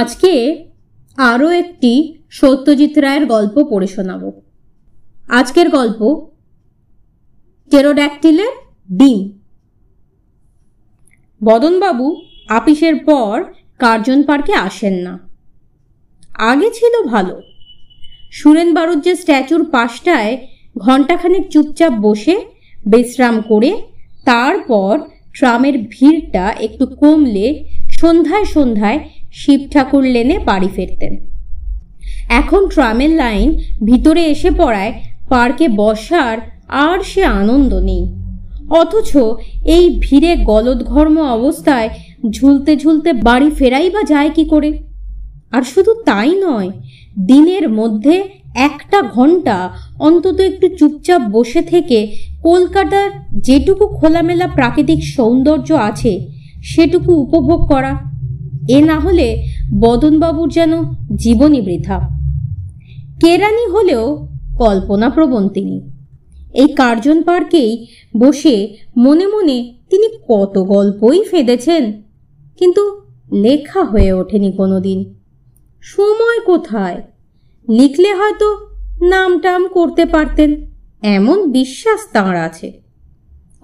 আজকে আরও একটি সত্যজিৎ রায়ের গল্প পড়ে শোনাব। আজকের গল্প টেরোড্যাকটিলের ডিম। বদনবাবু আপিসের পর কার্জন পার্কে আসেন না। আগে ছিল ভালো। সুরেন বারুজ্যের স্ট্যাচুর পাশটায় ঘণ্টাখানেক চুপচাপ বসে বিশ্রাম করে, তারপর ট্রামের ভিড়টা একটু কমলে সন্ধ্যায় সন্ধ্যায় শিব ঠাকুর লেনে বাড়ি ফিরতেন। এখন ট্রামের লাইন ভিতরে এসে পড়ায় পার্কে বসার আর সে আনন্দ নেই। অথচ এই ভিড়ে গলদঘর্ম অবস্থায় ঝুলতে ঝুলতে বাড়ি ফেরাই বা যায় কি করে? আর শুধু তাই নয়, দিনের মধ্যে একটা ঘণ্টা অন্তত একটু চুপচাপ বসে থেকে কলকাতার যেটুকু খোলামেলা প্রাকৃতিক সৌন্দর্য আছে, সেটুকু উপভোগ করা। এ না হলে বদনবাবুর যেন জীবনই বৃথা। কেরানি হলেও কল্পনাপ্রবণ তিনি। এই কার্জন পার্কেই বসে মনে মনে তিনি কত গল্পই ফেঁদেছেন, কিন্তু লেখা হয়ে ওঠেনি কোনোদিন। সময় কোথায়? লিখলে হয়তো নাম টাম করতে পারতেন, এমন বিশ্বাস তাঁর আছে।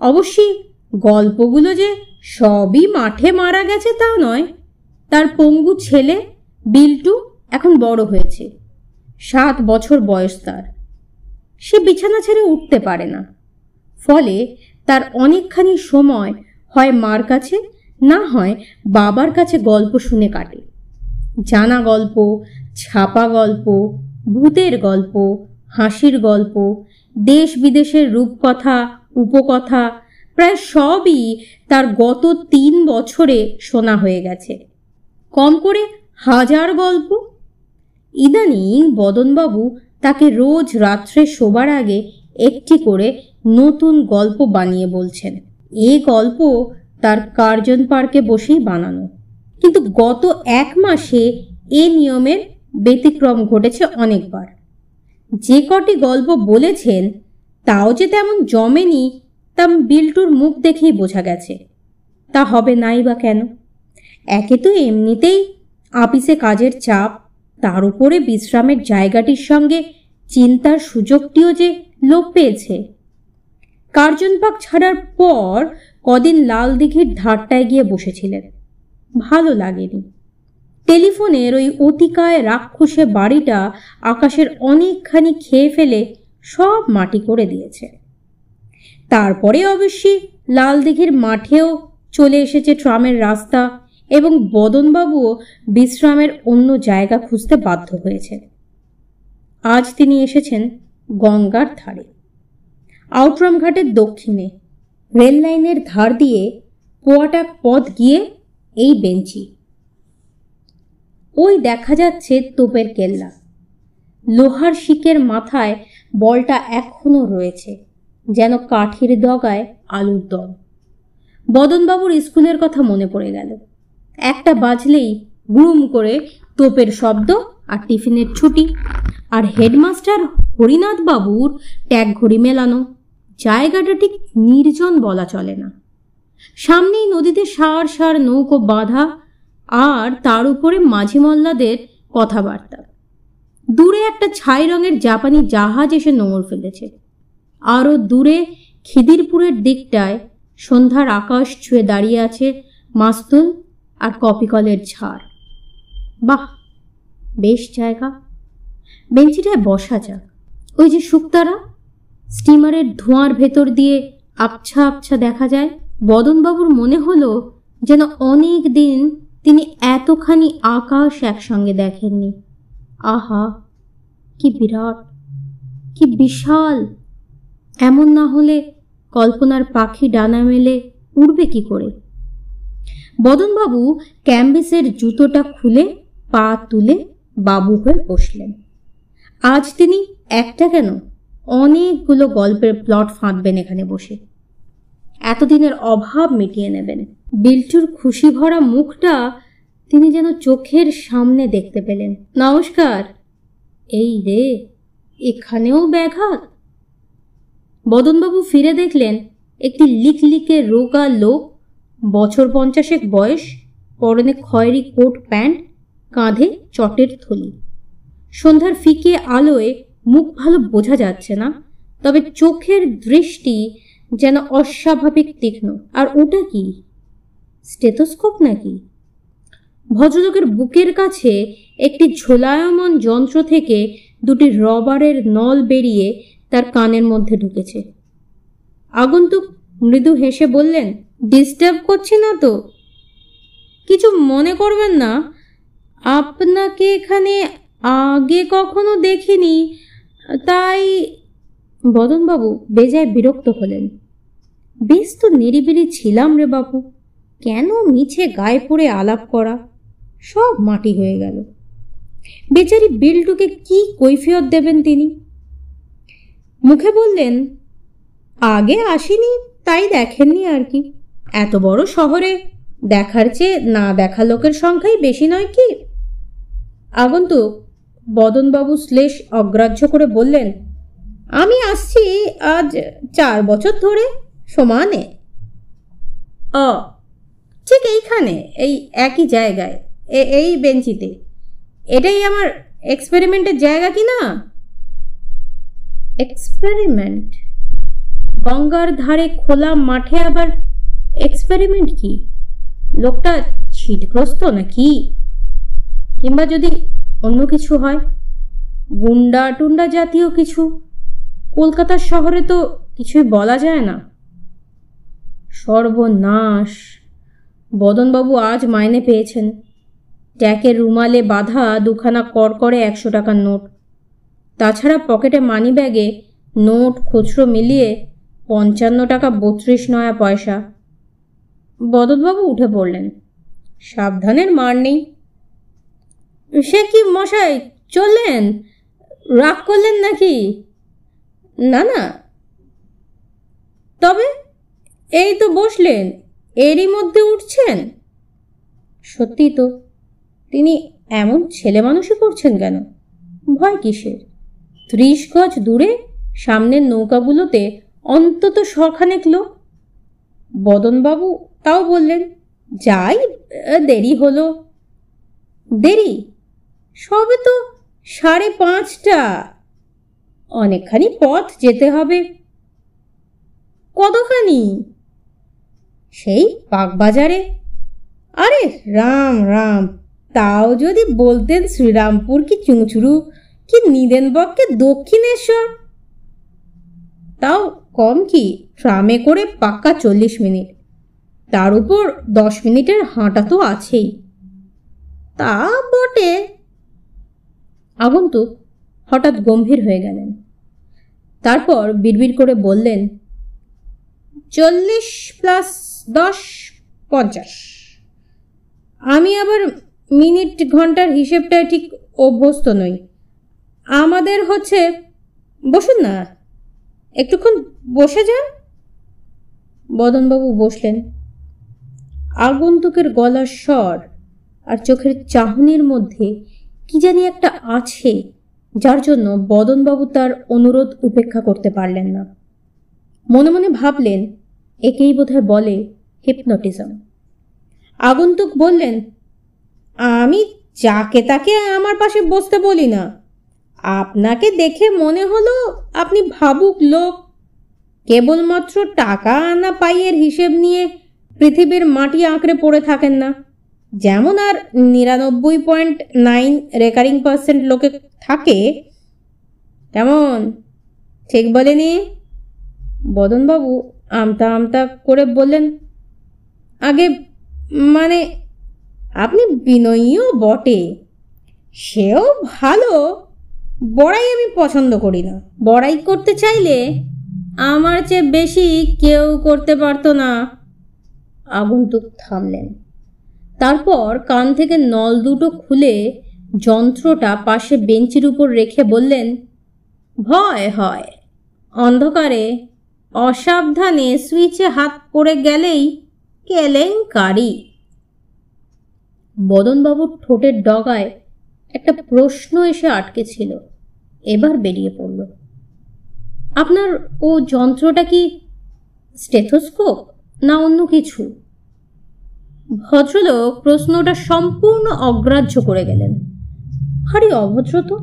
অবশ্যই গল্পগুলো যে সবই মাঠে মারা গেছে তা নয় তার পঙ্গু ছেলে বিল্টু এখন বড় হয়েছে। সাত বছর বয়স তার। সে বিছানা ছেড়ে উঠতে পারে না। ফলে তার অনেকখানি সময় হয় মার কাছে, না হয় বাবার কাছে গল্প শুনে কাটে। জানা গল্প, ছাপা গল্প, ভূতের গল্প, হাসির গল্প দেশ বিদেশের রূপকথা, উপকথা, প্রায় সবই তার গত তিন বছরে শোনা হয়ে গেছে। কম করে হাজার গল্প। ইদানিং বদনবাবু তাকে রোজ রাত্রে শোবার আগে একটি করে নতুন গল্প বানিয়ে বলছেন। এ গল্প তার কার্জন পার্কে বসেই বানানো। কিন্তু গত এক মাসে এ নিয়মের ব্যতিক্রম ঘটেছে অনেকবার। যে কটি গল্প বলেছেন, তাও যে তেমন জমেনি, তা বিল্টুর মুখ দেখেই বোঝা গেছে। তা হবে নাই বা কেন? একে তো এমনিতেই আপিসে কাজের চাপ। তার উপরে বিশ্রামের জায়গাটির সঙ্গে চিন্তার সুযোগটিও যে লোপ পেয়েছে। কার্জনপাক ছাড়ার পর কদিন লাল দিঘির ধারটায় গিয়ে বসেছিলেন। ভালো লাগেনি। টেলিফোনের ওই অতিকায় রাক্ষসে বাড়িটা আকাশের অনেকখানি খেয়ে ফেলে সব মাটি করে দিয়েছে। তারপরে অবশ্যই লাল দিঘির মাঠেও চলে এসেছে ট্রামের রাস্তা এবং বদনবাবুও বিশ্রামের অন্য জায়গা খুঁজতে বাধ্য হয়েছে আজ তিনি এসেছেন গঙ্গার ধারে। আউটরাম ঘাটের দক্ষিণে রেল লাইনের ধার দিয়ে পোয়াটাক পথ গিয়ে এই বেঞ্চি। ওই দেখা যাচ্ছে তোপের কেল্লা। লোহার শিকের মাথায় বলটা এখনও রয়েছে, যেন কাঠির দগায় আলুর দম। বদনবাবুর স্কুলের কথা মনে পড়ে গেল। একটা বাজলেই গুম করে তোপের শব্দ আর টিফিনের ছুটি। আর হেডমাস্টার হরিনাথ বাবুর ট্যাগ ঘড়ি মেলানো। জায়গাটা ঠিক নির্জন বলা চলে না। সামনেই নদীতে সার সার নৌকো বাঁধা আর তার উপরে মাঝি মল্লাদের কথাবার্তা। দূরে একটা ছাই রঙের জাপানি জাহাজ এসে নোঙর ফেলেছে। আরও দূরে খিদিরপুরের দিকটায় সন্ধ্যার আকাশ ছুঁয়ে দাঁড়িয়ে আছে মাস্তুল আর কপিকলের ঝাড়। বাহ, বেশ জায়গা। বেঞ্চিটায় বসা যাক। ওই যে শুক্তারা, স্টিমারের ধোঁয়ার ভেতর দিয়ে আবছা আবছা দেখা যায়। বদনবাবুর মনে হলো যেন অনেক দিন তিনি এতখানি আকাশ একসঙ্গে দেখেননি। আহা, কি বিরাট, কি বিশাল। এমন না হলে কল্পনার পাখি ডানা মেলে উড়বে কি করে? বদনবাবু ক্যাম্বিসের জুতোটা খুলে পা তুলে বাবু হয়ে বসলেন। আজ তিনি একটা কেন অনেকগুলো গল্পের প্লট ফাঁদবেন এখানে বসে। এতদিনের অভাব মিটিয়ে নেবেন। বিল্টুর খুশি ভরা মুখটা তিনি যেন চোখের সামনে দেখতে পেলেন। নমস্কার। এই রে, এখানেও ব্যাঘাত? বদনবাবু ফিরে দেখলেন একটি লিকলিকে রোগা লোক বছর পঞ্চাশেক বয়স, পরনে খয়েরি কোট প্যান্ট, কাঁধে চটের থলি। সন্ধ্যার ফিকে আলোয় মুখ ভালো বোঝা যাচ্ছে না, তবে চোখের দৃষ্টি যেন অস্বাভাবিক তীক্ষ্ণ। আর ওটা কি? স্টেথোস্কোপ নাকি? ভদ্রলোকের বুকের কাছে একটি ঝোলায়মন যন্ত্র থেকে দুটি রবারের নল বেরিয়ে তার কানের মধ্যে ঢুকেছে। আগন্তুক মৃদু হেসে বললেন ডিস্টার্ব করছি না তো? কিছু মনে করবেন না। আপনাকে এখানে আগে কখনো দেখিনি, তাই বদনবাবু বেজায় বিরক্ত হলেন। বেশ তো নিরিবিলি ছিলাম রে বাবু কেন মিছে গায়ে পড়ে আলাপ করা? সব মাটি হয়ে গেল। বেচারি বিলটুকে কি কৈফিয়ত দেবেন তিনি? মুখে বললেন, আগে আসিনি, তাই দেখেননি আর কি। এত বড় শহরে দেখার চেয়ে না দেখা লোকের সংখ্যাই বেশি নয় কি? আগন্তুক বদনবাবু শ্লেষ অগ্রাহ্য করে বললেন, আমি আসছি আজ চার বছর ধরে সমানে। অ, ঠিক এইখানে, এই একই জায়গায় এই বেঞ্চিতে। এটাই আমার এক্সপেরিমেন্টের জায়গা কি না? এক্সপেরিমেন্ট? গঙ্গার ধারে খোলা মাঠে আবার এক্সপেরিমেন্ট কি? লোকটা ছিটগ্রস্ত নাকি? কিংবা যদি অন্য কিছু হয়? গুন্ডা টুন্ডা জাতীয় কিছু? কলকাতার শহরে তো কিছুই বলা যায় না। সর্বনাশ। বদনবাবু আজ মাইনে পেয়েছেন। ট্যাকের রুমালে বাঁধা দুখানা করকরে একশো টাকার নোট। তাছাড়া পকেটে মানি ব্যাগে নোট খুচরো মিলিয়ে পঞ্চান্ন টাকা বত্রিশ নয়া পয়সা। বদতবাবু উঠে পড়লেন। সাবধানের মার নেই। সে কি মশাই চললেন? রাগ করলেন নাকি? না না। তবে এই তো বসলেন, এরই মধ্যে উঠছেন। সত্যি তো, তিনি এমন ছেলে মানুষই করছেন কেন? ভয় কিসের? ত্রিশ গজ দূরে, সামনের নৌকাগুলোতে অন্তত শখানেক লোক। বদনবাবু তাও বললেন, যাই দেরি হলো। দেরি? সবে তো সাড়ে পাঁচটা। অনেকখানি পথ যেতে হবে। কতখানি? সেই পাকবাজারে আরে, রাম রাম, তাও যদি বলতেন শ্রীরামপুর কি চুঁচুরু কি নিদেনবককে দক্ষিণেশ্বর? তাও কম কি, ট্রামে করে পাক্কা চল্লিশ মিনিট। তার উপর দশ মিনিটের হাঁটা তো আছেই। তা বটে। আগন্তুক হঠাৎ গম্ভীর হয়ে গেলেন। তারপর বিড়বিড় করে বললেন, চল্লিশ প্লাস দশ, পঞ্চাশ। আমি আবার মিনিট ঘণ্টার হিসেবটায় ঠিক অভ্যস্ত নই। আমাদের হচ্ছে, বসুন না। একটুক্ষণ বসে যান। বদনবাবু বসলেন। আগন্তুকের গলার স্বর আর চোখের চাহনির মধ্যে কি জানি একটা আছে, যার জন্য বদনবাবু তার অনুরোধ উপেক্ষা করতে পারলেন না। মনে মনে ভাবলেন, একেই বোধহয় বলে হিপনোটিজম। আগন্তুক বললেন, আমি যাকে তাকে আমার পাশে বসতে বলি না। আপনাকে দেখে মনে হলো আপনি ভাবুক লোক। কেবলমাত্র টাকা আনা পাইয়ের হিসেব নিয়ে পৃথিবীর মাটি আঁকড়ে পড়ে থাকেন না। যেমন আর নিরানব্বই পয়েন্ট নাইন রেকারিং পার্সেন্ট লোকে থাকে তেমন ঠিক বলেনি? বদনবাবু আমতা আমতা করে বললেন, আগে মানে আপনি বিনয়ীও বটে, সেও ভালো, বড়াই আমি পছন্দ করি না। বড়াই করতে চাইলে আমার চেয়ে বেশি কেউ করতে পারতো না। আগন্তুক থামলেন। তারপর কান থেকে নল দুটো খুলে যন্ত্রটা পাশে বেঞ্চির উপর রেখে বললেন, ভয় হয়। অন্ধকারে অসাবধানে সুইচে হাত পড়ে গেলেই কেলেঙ্কারি। বদনবাবুর ঠোঁটের ডগায় একটা প্রশ্ন এসে আটকে ছিল, এবার বেরিয়ে পড়ল। আপনার ও যন্ত্রটা কি স্টেথোস্কোপ? না অন্য কিছু? ভদ্রলোক প্রশ্নটা সম্পূর্ণ অগ্রাহ্য করে গেলেন। ভারী অভদ্র তো।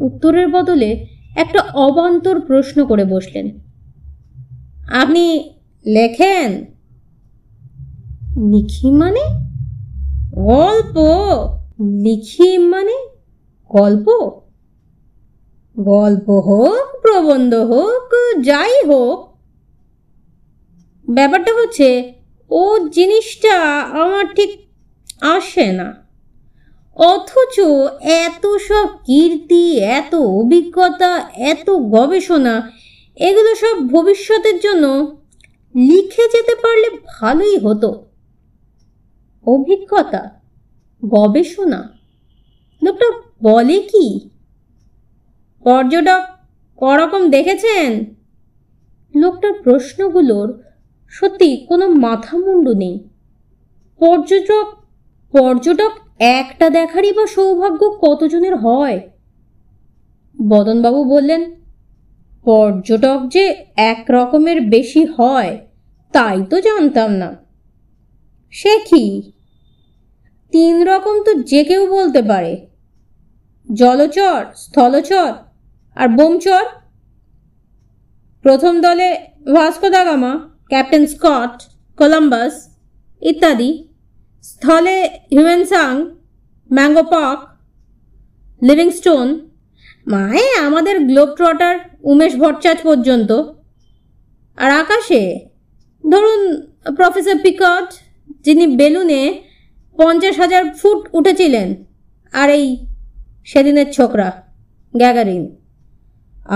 উত্তরের বদলে একটা অবান্তর প্রশ্ন করে বসলেন। আপনি লেখেন? লিখি মানে? গল্প। লিখি মানে গল্প? গল্প হোক, প্রবন্ধ হোক, যাই হোক ব্যাপারটা হচ্ছে, ও জিনিসটা আমার ঠিক আসে না। অথচ এত সব কীর্তি, এত অভিজ্ঞতা, এত গবেষণা, এগুলো সব ভবিষ্যতের জন্য লিখে যেতে পারলে ভালোই হতো। অভিজ্ঞতা, গবেষণা, লোকটা বলে কি? পর্যটক করকম দেখেছেন? লোকটার প্রশ্নগুলোর সত্যি কোনো মাথা মুন্ডু নেই। পর্যটক পর্যটক একটা দেখারই বা সৌভাগ্য কতজনের হয়? বদনবাবু বললেন, পর্যটক যে এক রকমের বেশি হয়, তাই তো জানতাম না। সে কি? তিন রকম তো যে কেউ বলতে পারে। জলচর, স্থলচর আর বোমচর। প্রথম দলে Vasco da Gama captain Scott Columbus ইত্যাদি স্থলে হিউম্যানসাং ম্যাঙ্গো পক লিভিংস্টোন মায়ে আমাদের গ্লোব ট্রটার উমেশ ভট্টাচার্য পর্যন্ত। আর আকাশে, ধরুন প্রফেসর পিকট যিনি বেলুনে পঞ্চাশ হাজার ফুট উঠেছিলেন, আর এই সেদিনের ছোকরা গ্যাগারিন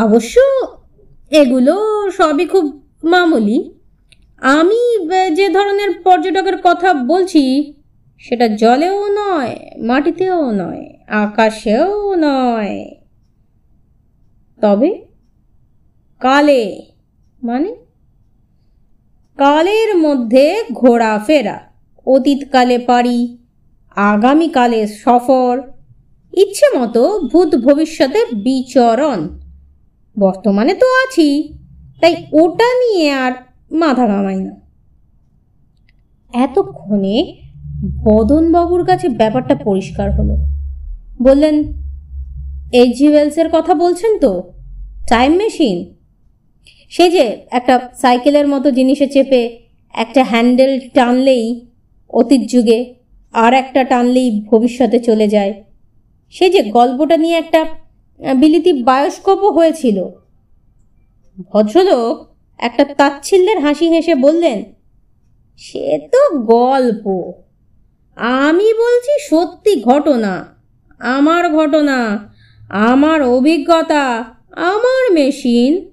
অবশ্য এগুলো সবই খুব মামুলি। আমি যে ধরনের পর্যটকের কথা বলছি, সেটা জলেও নয়, মাটিতেও নয়, আকাশেও নয়। তবে কালে মানে? কালের মধ্যে ঘোরাফেরা, অতীতকালে পারি, আগামীকালে সফর, ইচ্ছে মতো ভূত ভবিষ্যতে বিচরণ। বর্তমানে তো আছি, তাই ওটা নিয়ে আর মাথা ঘামাই না। এতক্ষণে বদনবাবুর কাছে ব্যাপারটা পরিষ্কার হলো। বললেন এইচ জি ওয়েলসের কথা বলছেন তো? টাইম মেশিন সে যে একটা সাইকেলের মতো জিনিসে চেপে একটা হ্যান্ডেল টানলেই অতীত যুগে আর একটা টানলেই ভবিষ্যতে চলে যায়। সে যে গল্পটা নিয়ে একটা বিলিতি বায়োস্কোপও হয়েছিল। ভদ্রলোক একটা তাচ্ছিল্যের হাসি হেসে বললেন, সে তো গল্প। আমি বলছি সত্যি ঘটনা। আমার ঘটনা, আমার অভিজ্ঞতা, আমার মেশিন।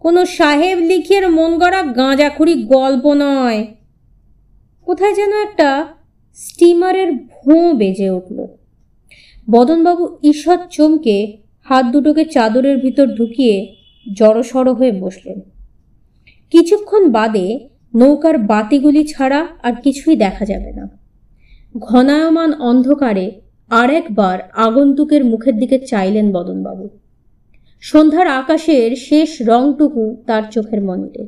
কোনো সাহেব লিখের মন গড়া গাঁজাখুরি গল্প নয়। কোথায় যেন একটা স্টিমারের ভোঁ বেজে উঠল। বদনবাবু ঈষৎ চমকে হাত দুটোকে চাদরের ভিতর ঢুকিয়ে জড়সড় হয়ে বসলেন। কিছুক্ষণ বাদে নৌকার বাতিগুলি ছাড়া আর কিছুই দেখা যাবে না। ঘনায়মান অন্ধকারে আর একবার আগন্তুকের মুখের দিকে চাইলেন বদনবাবু। সন্ধ্যার আকাশের শেষ রংটুকু তার চোখের মনিতে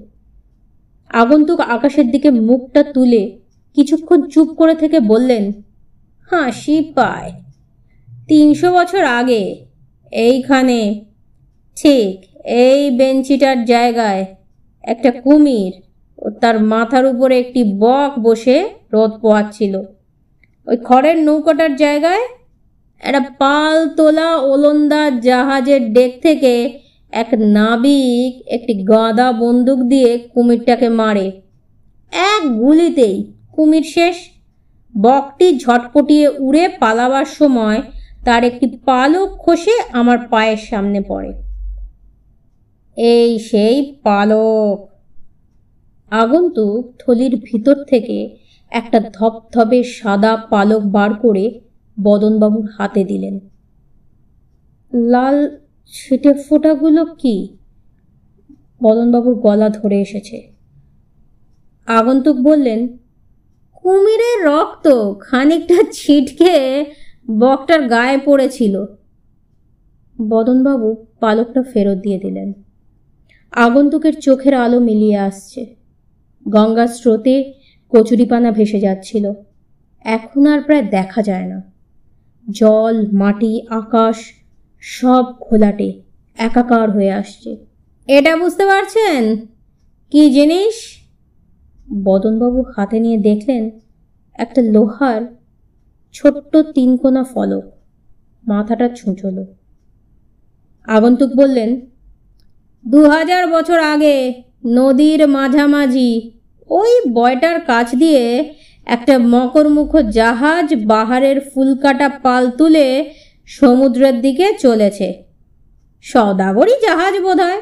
আগন্তুক আকাশের দিকে মুখটা তুলে কিছুক্ষণ চুপ করে থেকে বললেন, হাসি পায়। তিনশো বছর আগে এইখানে, ঠিক এই বেঞ্চিটার জায়গায় একটা কুমির। ও তার মাথার উপরে একটি বক বসে রোদ পোয়াচ্ছিল ওই খড়ের নৌকাটার জায়গায় একটা পাল তোলা ওলন্দা জাহাজের ডেক থেকে এক নাবিক একটি গাঁদা বন্দুক দিয়ে কুমিরটাকে মারে। এক গুলিতেই কুমির শেষ। বকটি ঝটপটিয়ে উড়ে পালাবার সময় তার একটি পালক খসে আমার পায়ের সামনে পড়ে। এই সেই পালক। আগন্তুক থলির ভিতর থেকে একটা ধপধপে সাদা পালক বার করে বদনবাবুর হাতে দিলেন। লাল ছিটে ফোটাগুলো কি? বদনবাবুর গলা ধরে এসেছে। আগন্তুক বললেন, কুমিরের রক্ত খানিকটা ছিটকে বকটার গায়ে পড়েছিল। বদনবাবু পালকটা ফেরত দিয়ে দিলেন। আগন্তুকের চোখের আলো মিলিয়ে আসছে। গঙ্গার স্রোতে কচুরিপানা ভেসে যাচ্ছিল। এখন আর প্রায় দেখা যায় না। জল, মাটি, আকাশ, সব খোলাটে, একাকার হয়ে আসছে। এটা বুঝতে পারছেন? কি জিনিস? বদনবাবু হাতে নিয়ে দেখলেন একটা লোহার ছোট্ট তিনকোনা ফলক। মাথাটা ছুঁচলো। আগন্তুক বললেন দু হাজার বছর আগে নদীর মাঝামাঝি ওই বয়টার কাছ দিয়ে একটা মকরমুখ জাহাজ বাহারের ফুলকাটা পাল তুলে সমুদ্রের দিকে চলেছে। সদাগরই জাহাজ বোধ হয়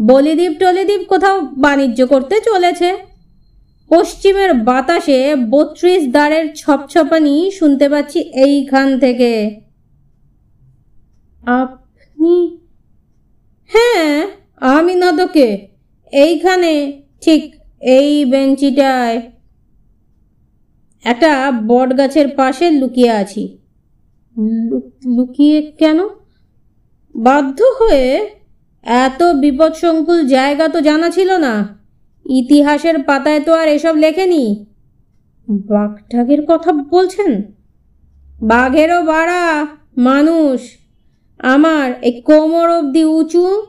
বলিদ্বীপ টলিদ্বীপ কোথাও বাণিজ্য করতে চলেছে। পশ্চিমের বাতাসে বত্রিশ দ্বারের ছপছপানি শুনতে পাচ্ছি এইখান থেকে। আপনি তোকে এইখানে, ঠিক এই বেঞ্চিটায়। একটা বট গাছের পাশে লুকিয়ে আছি। লুকিয়ে কেন? বাধ্য হয়ে এত বিপদসংকুল জায়গা তো জানা ছিল না। ইতিহাসের পাতায় তো আর এসব লেখেনি। বাঘটাগের কথা বলছেন? বাঘেরও বাড়া, মানুষ। আমার এই কোমর অবধি উঁচু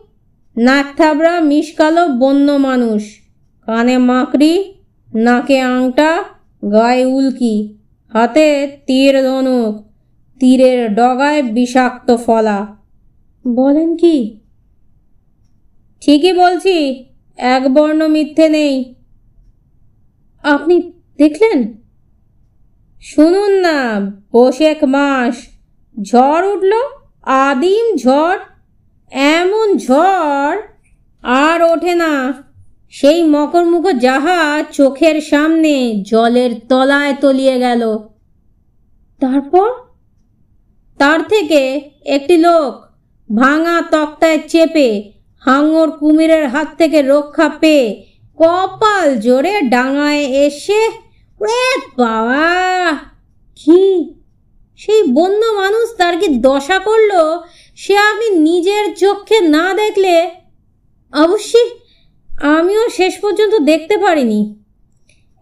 নাক থাবড়া মিশকালো বন্য মানুষ। কানে মাকড়ি, নাকে আংটা, গায়ে উল্কি, হাতে তীর ধনুক, তীরের ডগায় বিষাক্ত ফলা। বলেন কি? ঠিকই বলছি, এক বর্ণ মিথ্যে নেই। আপনি দেখলেন? শুনুন না বসেক মাস, ঝড় উঠল, আদিম ঝড় এমন ঝড় আর ওঠে না। সেই মকরমুখ জাহাজ চোখের সামনে জলের তলায় তলিয়ে গেল। তারপর? তার থেকে একটি লোক ভাঙা তক্তায় চেপে হাঙর কুমিরের হাত থেকে রক্ষা পেয়ে কপাল জোরে ডাঙায় এসে বাবা! কি সেই বন্য মানুষ তার কি দশা করল, সে আপনি নিজের চোখে না দেখলে অবশ্যই আমিও শেষ পর্যন্ত দেখতে পারিনি।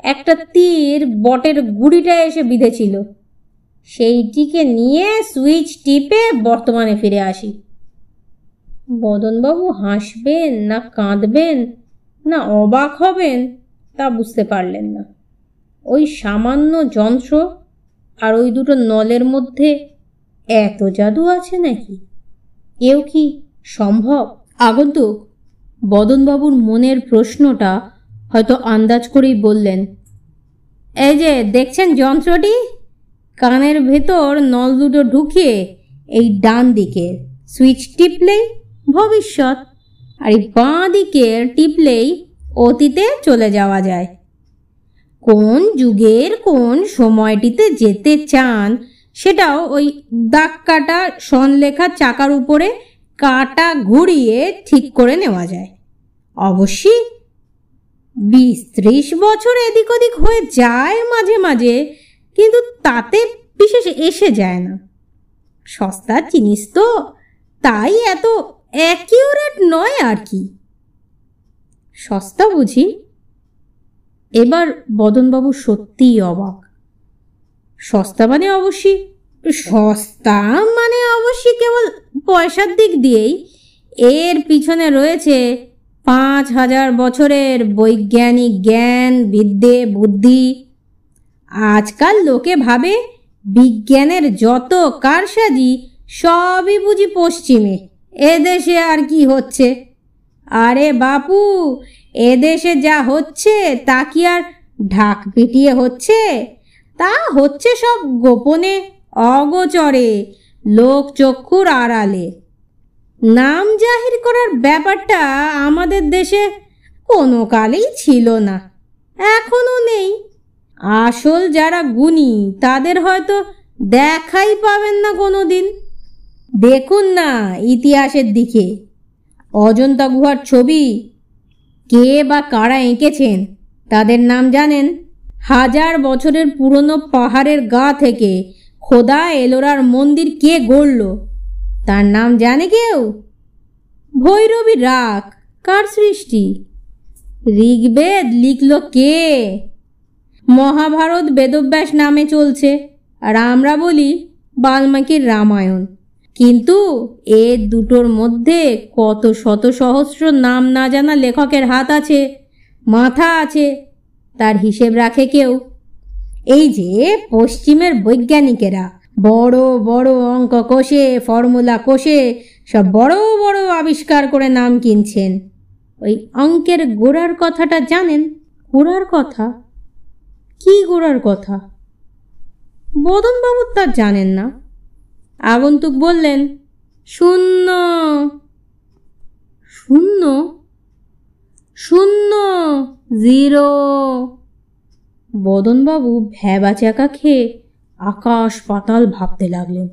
একটা তীর বটের গুড়িটা এসে বিঁধেছিল। সেইটিকে নিয়ে সুইচ টিপে বর্তমানে ফিরে আসি। বদনবাবু হাসবেন না কাঁদবেন না অবাক হবেন তা বুঝতে পারলেন না। ওই সামান্য যন্ত্র আর ওই দুটো নলের মধ্যে এত জাদু আছে নাকি? এও কি সম্ভব? আগন্তুক, বদনবাবুর মনের প্রশ্নটা হয়তো আন্দাজ করেই বললেন। এই যে, দেখছেন যন্ত্রটি? কানের ভেতর নল দুটো ঢুকিয়ে এই ডান দিকের সুইচ টিপলেই ভবিষ্যৎ, আর এই বাঁ দিকের টিপলেই অতীতে চলে যাওয়া যায়। কোন যুগের কোন সময়টিতে যেতে চান সেটাও ওই দাগ কাটা সনলেখা চাকার উপরে কাটা ঘুরিয়ে ঠিক করে নেওয়া যায়। অবশ্যই বিশ ত্রিশ বছর এদিক ওদিক হয়ে যায় মাঝে মাঝে, কিন্তু তাতে বিশেষ এসে যায় না। সস্তার জিনিস তো, তাই এত অ্যাকিউরেট নয় আর কি। সস্তা বুঝি? এবার বদনবাবু সত্যিই অবাক। সস্তা মানে অবশ্যই, সস্তা মানে অবশ্যই কেবল পয়সার দিক দিয়েই। এর পিছনে রয়েছে পাঁচ হাজার বছরের বৈজ্ঞানিক জ্ঞান, বিদ্যে, বুদ্ধি। আজকাল লোকে ভাবে বিজ্ঞানের যত কারসাজি সবই বুঝি পশ্চিমে, এদেশে আর কি হচ্ছে? আরে বাপু এদেশে যা হচ্ছে, তা কি আর ঢাক পিটিয়ে হচ্ছে? তা হচ্ছে সব গোপনে অগোচরে, লোক চক্ষুর আড়ালে। নাম জাহির করার ব্যাপারটা আমাদের দেশে কোনো কালেই ছিল না এখনও নেই। আসল যারা গুণী, তাদের হয়তো দেখাই পাবেন না কোনো দিন দেখুন না ইতিহাসের দিকে। অজন্তা গুহার ছবি কে বা কারা এঁকেছেন? তাদের নাম জানেন? হাজার বছরের পুরনো পাহাড়ের গা থেকে খোদা এলোরার মন্দির কে গড়ল? তার নাম জানে কেউ? ভৈরবী রাগ, কার সৃষ্টি? ঋগ্বেদ লিখল কে? মহাভারত বেদব্যাস নামে চলছে, আর আমরা বলি বাল্মীকির রামায়ণ। কিন্তু এ দুটোর মধ্যে কত শত সহস্র নাম না জানা লেখকের হাত আছে, মাথা আছে, তার হিসেব রাখে কেউ। এই যে পশ্চিমের বৈজ্ঞানিকেরা, বড় বড় অঙ্ক কোষে, ফর্মুলা কোষে, সব বড় বড় আবিষ্কার করে নাম কিনছেন। ওই অঙ্কের গোড়ার কথাটা জানেন? গোড়ার কথা? কি গোড়ার কথা? বদনবাবু তা জানেন না। আগন্তুক বললেন, শূন্য। শূন্য? শূন্য, জিরো। বদনবাবু ভ্যাবা চাকা খেয়ে আকাশ পাতাল ভাবতে লাগলেন।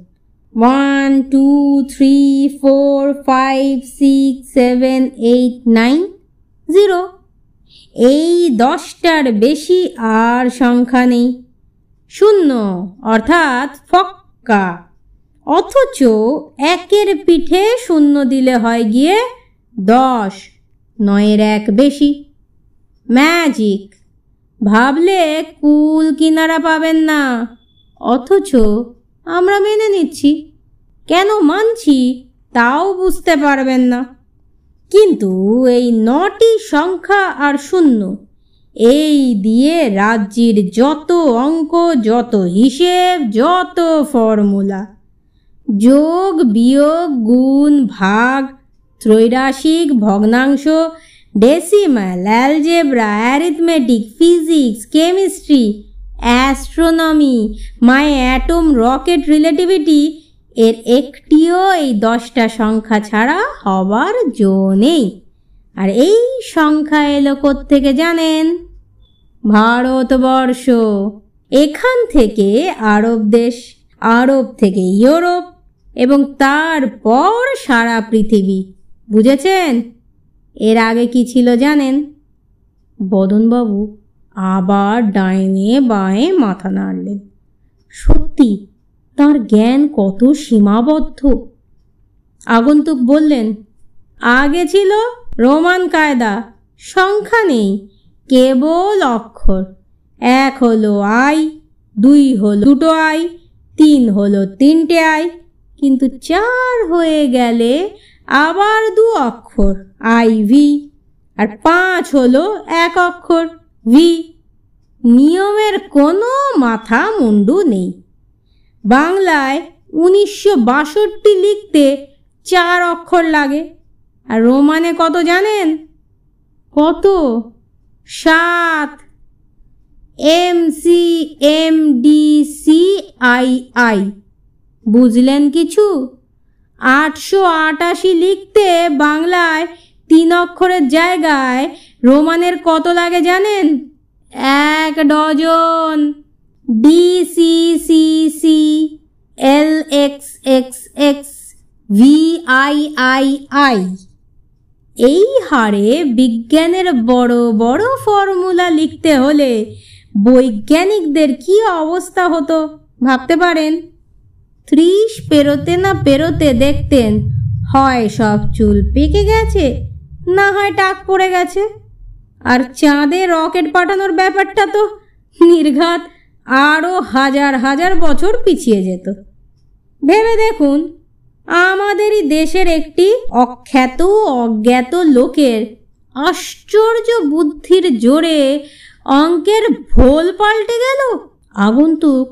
One, two, three, four, five, six, seven, eight, nine, zero. এই দশটার বেশি আর সংখ্যা নেই। শূন্য, অর্থাৎ ফক্কা। অথচ একের পিঠে শূন্য দিলে হয় গিয়ে দশ, নয়ের এক বেশি। ম্যাজিক। ভাবলে কুল কিনারা পাবেন না। অথচ আমরা মেনে নিচ্ছি। কেন মানছি তাও বুঝতে পারবেন না। কিন্তু এই নটি সংখ্যা আর শূন্য, এই দিয়ে রাজ্যের যত অঙ্ক, যত হিসেব, যত ফর্মুলা যোগ, বিয়োগ, গুণ, ভাগ ত্রৈরাসিক ভগ্নাংশ decimal algebra arithmetic physics chemistry astronomy my atom rocket relativity এর একটিও এই দশটা সংখ্যা ছাড়া হবার জো নেই। আর এই সংখ্যা এলো থেকে জানেন? ভারতবর্ষ। এখান থেকে আরব দেশ, আরব থেকে ইউরোপ এবং তারপর সারা পৃথিবী। বুঝেছেন? এর আগে কি ছিল জানেন? বদনবাবু আবার ডাইনে বাঁয়ে মাথা নাড়লেন। সত্যি, তার জ্ঞান কত সীমাবদ্ধ। আগন্তুক বললেন, আগে ছিল রোমান কায়দা, সংখ্যা নেই, কেবল অক্ষর। এক হলো আই, দুই হলো দুটো আই, তিন হলো তিনটে আই কিন্তু চার হয়ে গেলে আবার দু অক্ষর আই ভি আর পাঁচ হলো এক অক্ষর ভি নিয়মের কোনো মাথা মুন্ডু নেই। বাংলায় উনিশশো বাষট্টি লিখতে চার অক্ষর লাগে। আর রোমানে কত জানেন? কত? সাত। M C M D C I I বুঝলেন কিছু? আটশো আটাশি লিখতে বাংলায় তিন অক্ষরের জায়গায় রোমানের কত লাগে জানেন? এক dozen. D C C C L X X X V I I I. এই হারে বিজ্ঞানের বড় বড় ফর্মুলা লিখতে হলে বৈজ্ঞানিকদের কি অবস্থা হতো ভাবতে পারেন? ত্রিশ পেরোতে না পেরোতে দেখতেন, হয় সব চুল পেকে গেছে, না হয় টাক পড়ে গেছে। আর চাঁদে রকেট পাঠানোর ব্যাপারটা তো নির্ঘাত আরও হাজার হাজার বছর পিছিয়ে যেত। ভেবে দেখুন, আমাদেরই দেশের একটি অখ্যাত, অজ্ঞাত লোকের আশ্চর্য বুদ্ধির জোরে অঙ্কের ভোল পাল্টে গেল। আগন্তুক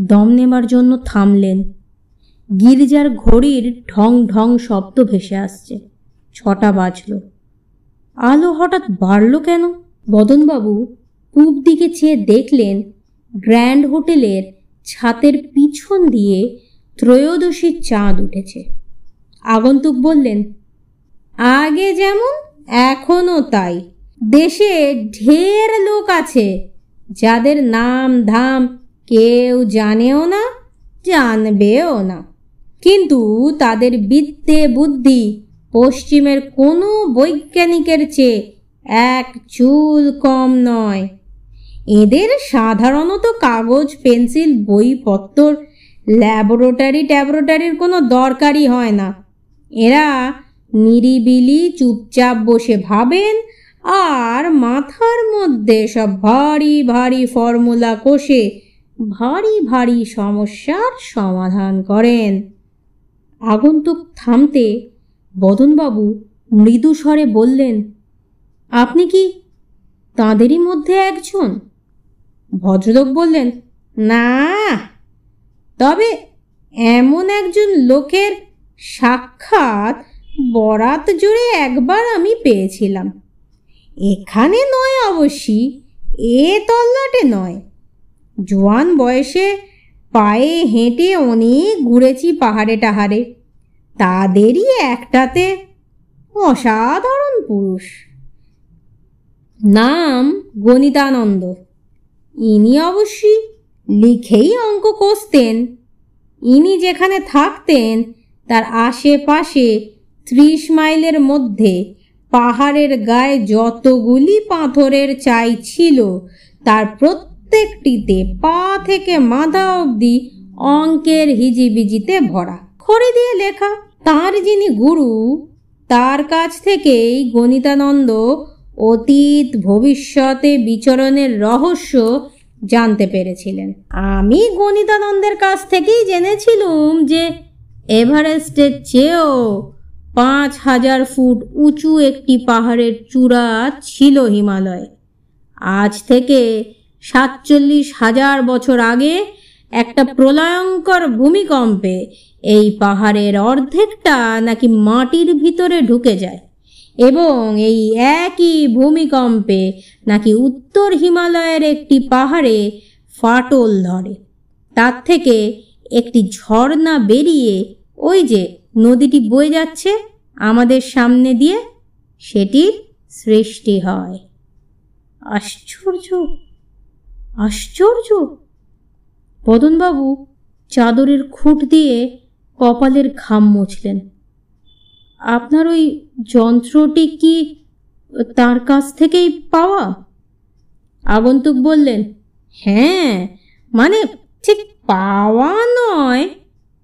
দম নেবার জন্য থামলেন। গির্জার ঘড়ির ঢং ঢং শব্দ ভেসে আসছে। ছটা বাজল। আলো হঠাৎ বাড়ল কেন? বদনবাবু পূব দিকে চেয়ে দেখলেন, গ্র্যান্ড হোটেলের ছাতের পিছন দিয়ে ত্রয়োদশীর চাঁদ উঠেছে। আগন্তুক বললেন, আগে যেমন, এখনও তাই। দেশে ঢের লোক আছে, যাদের নাম ধাম কেউ জানেও না, জানবেও না। কিন্তু তাদের বিদ্যে বুদ্ধি পশ্চিমের কোনো বৈজ্ঞানিকের চেয়ে এক চুল কম নয়। এদের সাধারণত কাগজ, পেন্সিল বইপত্র ল্যাবরেটরি ট্যাবরেটারির কোনো দরকারই হয় না। এরা নিরিবিলি, চুপচাপ বসে ভাবেন আর মাথার মধ্যে সব ভারী ভারী ফর্মুলা কষে ভারী ভারী সমস্যার সমাধান করেন। আগন্তুক থামতে বদনবাবু মৃদু স্বরে বললেন, আপনি কি তাঁদেরই মধ্যে একজন? ভদ্রলোক বললেন, না, তবে এমন একজন লোকের সাক্ষাৎ বরাত জুড়ে একবার আমি পেয়েছিলাম। এখানে নয় অবশ্যই এ তল্লাটে নয়। জোয়ান বয়সে পায়ে হেঁটে অনেক ঘুরেছি পাহাড়ে টাহাড়ে তাদেরই একটাতে অসাধারণ পুরুষ। নাম গণিতানন্দ। ইনি অবশ্যই লিখেই অঙ্ক কষতেন ইনি যেখানে থাকতেন, তার আশেপাশে ত্রিশ মাইলের মধ্যে পাহাড়ের গায়ে যতগুলি পাথরের চাই ছিল, তার প্রত্যেকটিতে পা থেকে মাথা অবধি অঙ্কের হিজিবিজিতে ভরা। খড়ি দিয়ে লেখা, তার যিনি গুরু, তার কাছ থেকেই গণিতানন্দ অতীত ভবিষ্যতে বিচরণের রহস্য জানতে পেরেছিলেন। আমি গণিতানন্দের কাছ থেকেই জেনেছিলুম যে এভারেস্টের চেয়েও পাঁচ হাজার ফুট উঁচু একটি পাহাড়ের চূড়া ছিল হিমালয়। আজ থেকে সাতচল্লিশ হাজার বছর আগে একটা প্রলয়ঙ্কর ভূমিকম্পে এই পাহাড়ের অর্ধেকটা নাকি মাটির ভিতরে ঢুকে যায় এবং এই একই ভূমিকম্পে নাকি উত্তর হিমালয়ের একটি পাহাড়ে ফাটল ধরে। তার থেকে একটি ঝর্ণা বেরিয়ে ওই যে নদীটি বয়ে যাচ্ছে, আমাদের সামনে দিয়ে সেটির সৃষ্টি হয়। আশ্চর্য! আশ্চর্য। পদনবাবু চাদরের খুঁট দিয়ে কপালের ঘাম মুছলেন। আপনার ওই যন্ত্রটি কি তার কাছ থেকেই পাওয়া? আগন্তুক বললেন হ্যাঁ মানে ঠিক পাওয়া নয়।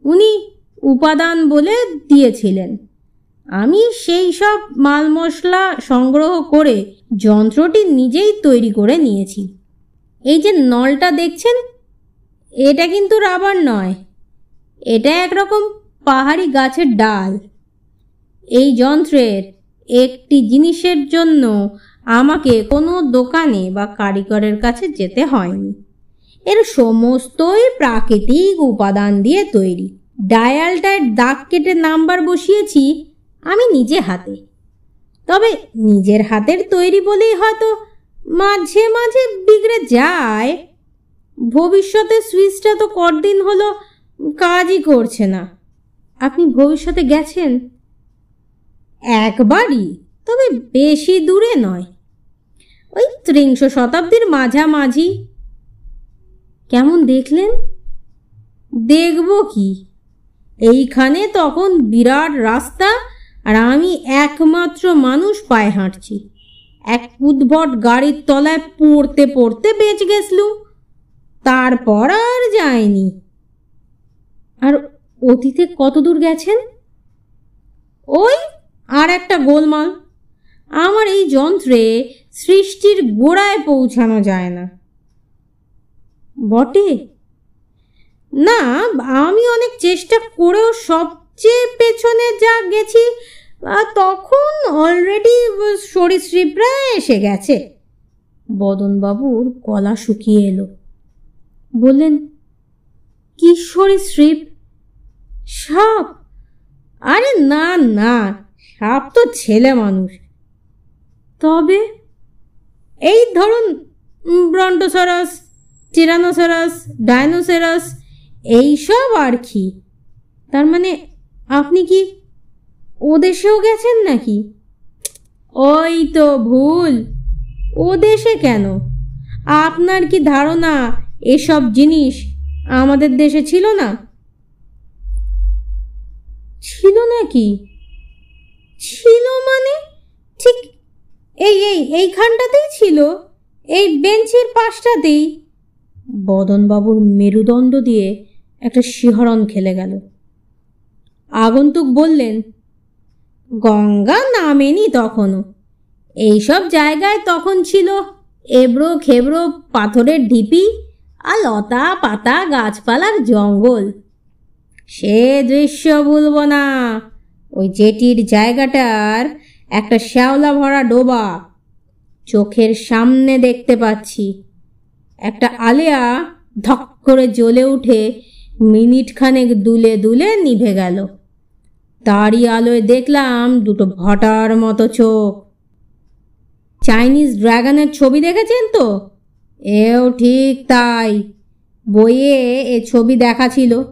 উনি উপাদান বলে দিয়েছিলেন। আমি সেই সব মাল মশলা সংগ্রহ করে যন্ত্রটি নিজেই তৈরি করে নিয়েছি। এই যে নলটা দেখছেন? এটা কিন্তু রাবার নয়। এটা একরকম পাহাড়ি গাছের ডাল। এই যন্ত্রের একটি জিনিসের জন্য আমাকে কোনো দোকানে বা কারিগরের কাছে যেতে হয়নি। এর সমস্তই প্রাকৃতিক উপাদান দিয়ে তৈরি। ডায়ালটায় দাগ কেটে নাম্বার বসিয়েছি আমি নিজে হাতে। তবে নিজের হাতের তৈরি বলেই হয়তো মাঝে মাঝে বিগড়ে যায়। ভবিষ্যতে সুইচটা তো কদিন হলো কাজই করছে না। আপনি ভবিষ্যতে গেছেন? একবারই, তবে বেশি দূরে নয়। ওই ত্রিংশ শতাব্দীর মাঝামাঝি। কেমন দেখলেন? দেখব কি। এইখানে তখন বিরাট রাস্তা আর আমি একমাত্র মানুষ পায়ে হাঁটছি। এক উদ্ভট গাড়ির তলায় পড়তে পড়তে বেঁচে গেছলুম তারপর আর যায়নি। আর অতীতে কত দূর গেছেন? ওই আর একটা গোলমাল। আমার এই যন্ত্রে সৃষ্টির গোড়ায় পৌঁছানো যায় না। বটে? না, আমি অনেক চেষ্টা করেও সবচেয়ে পেছনে যা গেছি তখন অলরেডি সরীসৃপরা এসে গেছে। বদনবাবুর গলা শুকিয়ে এলো। বললেন, কি সরীসৃপ সাপ। আরে না না, সাপ তো ছেলে মানুষ। তবে এই ধরুন ব্রন্টোসরাস, টিরানোসরাস ডাইনোসেরাস এইসব আর কি? তার মানে আপনি কি ও দেশেও গেছেন নাকি? ওই তো ভুল। ও দেশে কেন? আপনার কি ধারণা এসব জিনিস আমাদের দেশে ছিল না? ছিল নাকি? ছিল মানে? ঠিক এই এই, এইখানটাতেই ছিল। এই বেঞ্চের পাশটাতেই। বদনবাবুর মেরুদণ্ড দিয়ে একটা শিহরণ খেলে গেল। আগন্তুক বললেন গঙ্গা নামেনি তখনও। এইসব জায়গায় তখন ছিল এবড়ো খেবড়ো পাথরের ঢিপি আর লতা পাতা গাছপালার জঙ্গল। সে দৃশ্য বলব না। ওই জেটির জায়গাটার একটা শ্যাওলা ভরা ডোবা চোখের সামনে দেখতে পাচ্ছি। একটা আলেয়া ধক করে জ্বলে উঠে মিনিটখানেক দুলে দুলে নিভে গেল। তারই আলোয় দেখলাম দুটো ভটার মতো চোখ। চাইনিজ ড্রাগনের ছবি দেখেছেন তো? এও ঠিক তাই। বইয়ে এ ছবি দেখা ছিল।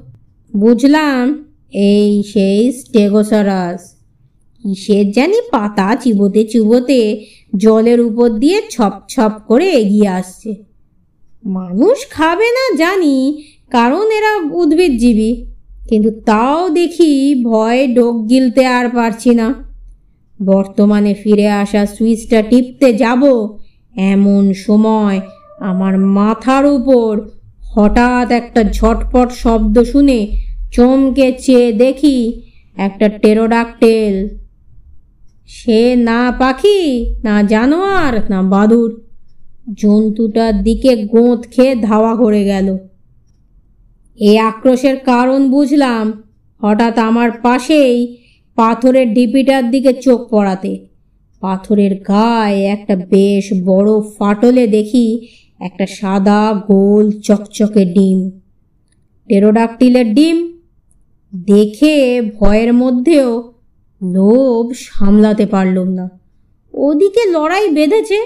বুঝলাম এই সেই স্টেগোসারাস। কিসের জানি পাতা চিবোতে চিবোতে জলের উপর দিয়ে ছপ ছপ করে এগিয়ে আসছে। মানুষ খাবে না জানি, কারণ এরা উদ্ভিদজীবী। কিন্তু তাও দেখি ভয় ডোক গিলতে আর পারছি না। বর্তমানে ফিরে আসা সুইচটা টিপতে যাব এমন সময় আমার মাথার উপর হঠাৎ একটা ঝটপট শব্দ শুনে চমকে চেয়ে দেখি একটা টেরোডাকটেল সে না পাখি, না জানোয়ার, না বাদুর জন্তুটার দিকে গোঁত খেয়ে ধাওয়া করে গেল। এই আক্রোশের কারণ বুঝলাম। হঠাৎ আমার পাশেই পাথরের ঢিপিটার দিকে চোখ পড়াতে। পাথরের গায়ে একটা বেশ বড় ফাটলে দেখি একটা সাদা, গোল, চকচকে ডিম। টেরোডাকটিলের ডিম? দেখে ভয়ের মধ্যেও লোভ সামলাতে পারলুম না। ওদিকে লড়াই বেঁধেছে,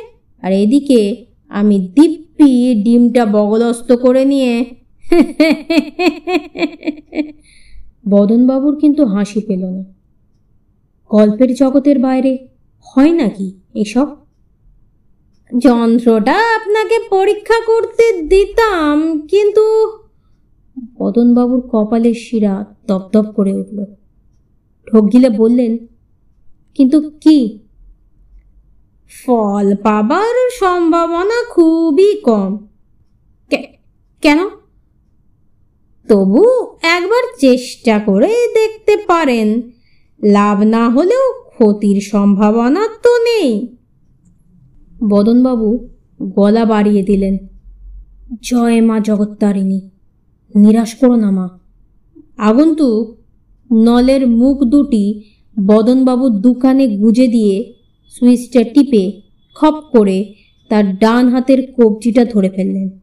আর এদিকে আমি দিব্যি ডিমটা বগলস্ত করে নিয়ে বদনবাবুর কিন্তু হাসি পেল না। গল্পের জগতের বাইরে হয় নাকি এসব? যন্ত্রটা আপনাকে পরীক্ষা করতে দিতাম, কিন্তু বদনবাবুর কপালের শিরা দপদপ করে উঠল। ঢোক গিলে বললেন, কিন্তু কি? ফল পাবার সম্ভাবনা খুবই কম। কেন? তবু একবার চেষ্টা করে দেখতে পারেন। লাভ না হলেও ক্ষতির সম্ভাবনা তো নেই। বদনবাবু গলা বাড়িয়ে দিলেন, জয় মা জগত্তারিণী, নিরাশ করো না মা। আগন্তুক নলের মুখ দুটি বদনবাবুর দোকানে গুজে দিয়ে সুইচটা টিপে খপ করে তার ডান হাতের কবজিটা ধরে ফেললেন।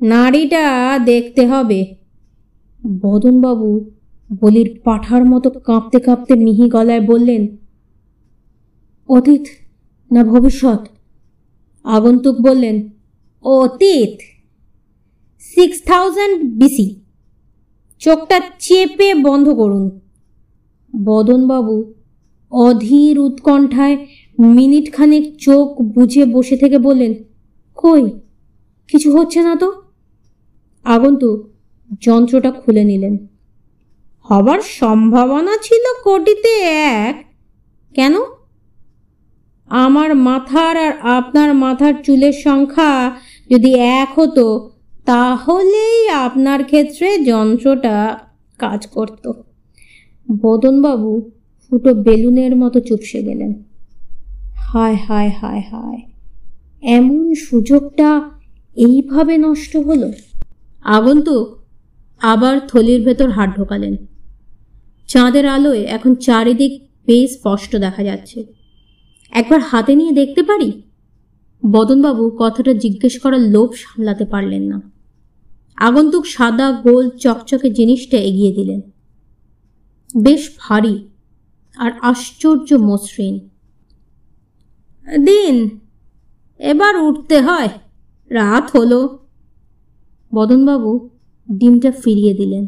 নাড়িটা দেখতে হবে। বদনবাবু বলির পাঠার মতো কাঁপতে কাঁপতে মিহি গলায় বললেন, অতীত না ভবিষ্যৎ? আগন্তুক বললেন, অতীত। সিক্স থাউজেন্ড বিসি চোখটা চেপে বন্ধ করুন। বদনবাবু অধীর উৎকণ্ঠায় মিনিট খানেক চোখ বুঝে বসে থেকে বললেন, কই? কিছু হচ্ছে না তো? আগন্তুক যন্ত্রটা খুলে নিলেন। হবার সম্ভাবনা ছিল কোটিতে এক। কেন? আমার মাথার আর আপনার মাথার চুলের সংখ্যা যদি এক হতো, তাহলেই আপনার ক্ষেত্রে যন্ত্রটা কাজ করত। বদনবাবু ফুটো বেলুনের মতো চুপসে গেলেন। হায় হায় হায় হায়, এমন সুযোগটা এইভাবে নষ্ট হলো? আগন্তুক আবার থলির ভেতর হাত ঢোকালেন। চাঁদের আলোয় এখন চারিদিক বেশ স্পষ্ট দেখা যাচ্ছে। একবার হাতে নিয়ে দেখতে পারি? বদনবাবু কথাটা জিজ্ঞেস করার লোভ সামলাতে পারলেন না। আগন্তুক সাদা, গোল, চকচকে জিনিসটা এগিয়ে দিলেন। বেশ ভারী আর আশ্চর্য মসৃণ। দিন, এবার উঠতে হয়। রাত হলো। বদনবাবু ডিমটা ফিরিয়ে দিলেন।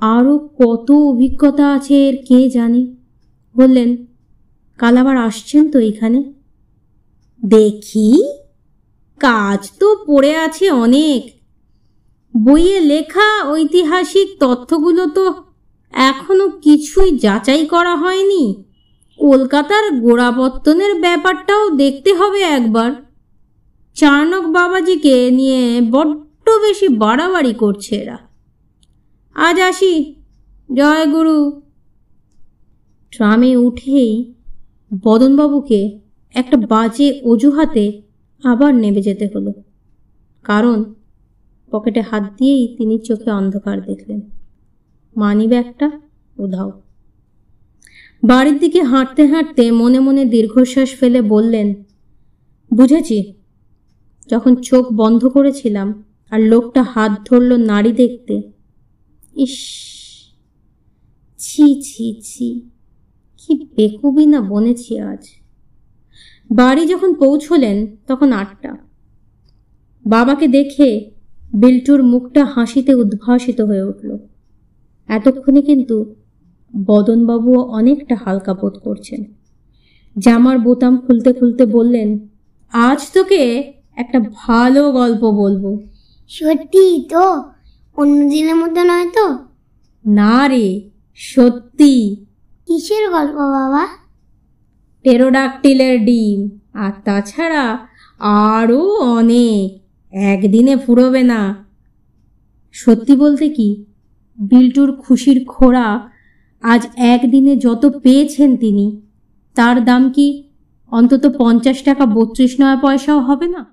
আরও কত অভিজ্ঞতা আছে এর কে জানে? বললেন, কাল আবার আসছেন তো এখানে? দেখি, কাজ তো পড়ে আছে অনেক। বইয়ে লেখা ঐতিহাসিক তথ্যগুলো তো এখনও কিছুই যাচাই করা হয়নি। কলকাতার গোড়াপত্তনের ব্যাপারটাও দেখতে হবে একবার। চাণক বাবাজিকে নিয়ে বড্ড বেশি বাড়াবাড়ি করছে এরা। আজ আসি। জয় গুরু। ট্রামে উঠেই বদনবাবুকে একটা বাজে অজুহাতে আবার নেমে যেতে হলো। কারণ পকেটে হাত দিয়েই তিনি চোখে অন্ধকার দেখলেন। মানি ব্যাগটা উধাও বাড়ির দিকে হাঁটতে হাঁটতে মনে মনে দীর্ঘশ্বাস ফেলে বললেন, বুঝেছি যখন চোখ বন্ধ করেছিলাম আর লোকটা হাত ধরল নাড়ি দেখতে, ইস, ছি ছি ছি, কি বেকুবি না বনেছি আজ। বাড়ি যখন পৌঁছলেন তখন আটটা। বাবাকে দেখে বিল্টুর মুখটা হাসিতে উদ্ভাসিত হয়ে উঠল। এতক্ষণে কিন্তু বদনবাবুও অনেকটা হালকা বোধ করছেন। জামার বোতাম খুলতে খুলতে বললেন, আজ তোকে একটা ভালো গল্প বলব। সত্যি তো? অন্য দিনের মতো নয় তো? না রে সত্যি। কিসের গল্প বাবা? টেরোডাকটিলের ডিম আর তাছাড়া আরও অনেক। একদিনে ফুরোবে না। সত্যি বলতে কি বিল্টুর খুশির খোরাক আজ একদিনে যত পেয়েছেন তিনি তার দাম কি অন্তত পঞ্চাশ টাকা বত্রিশ নয় পয়সাও হবে না?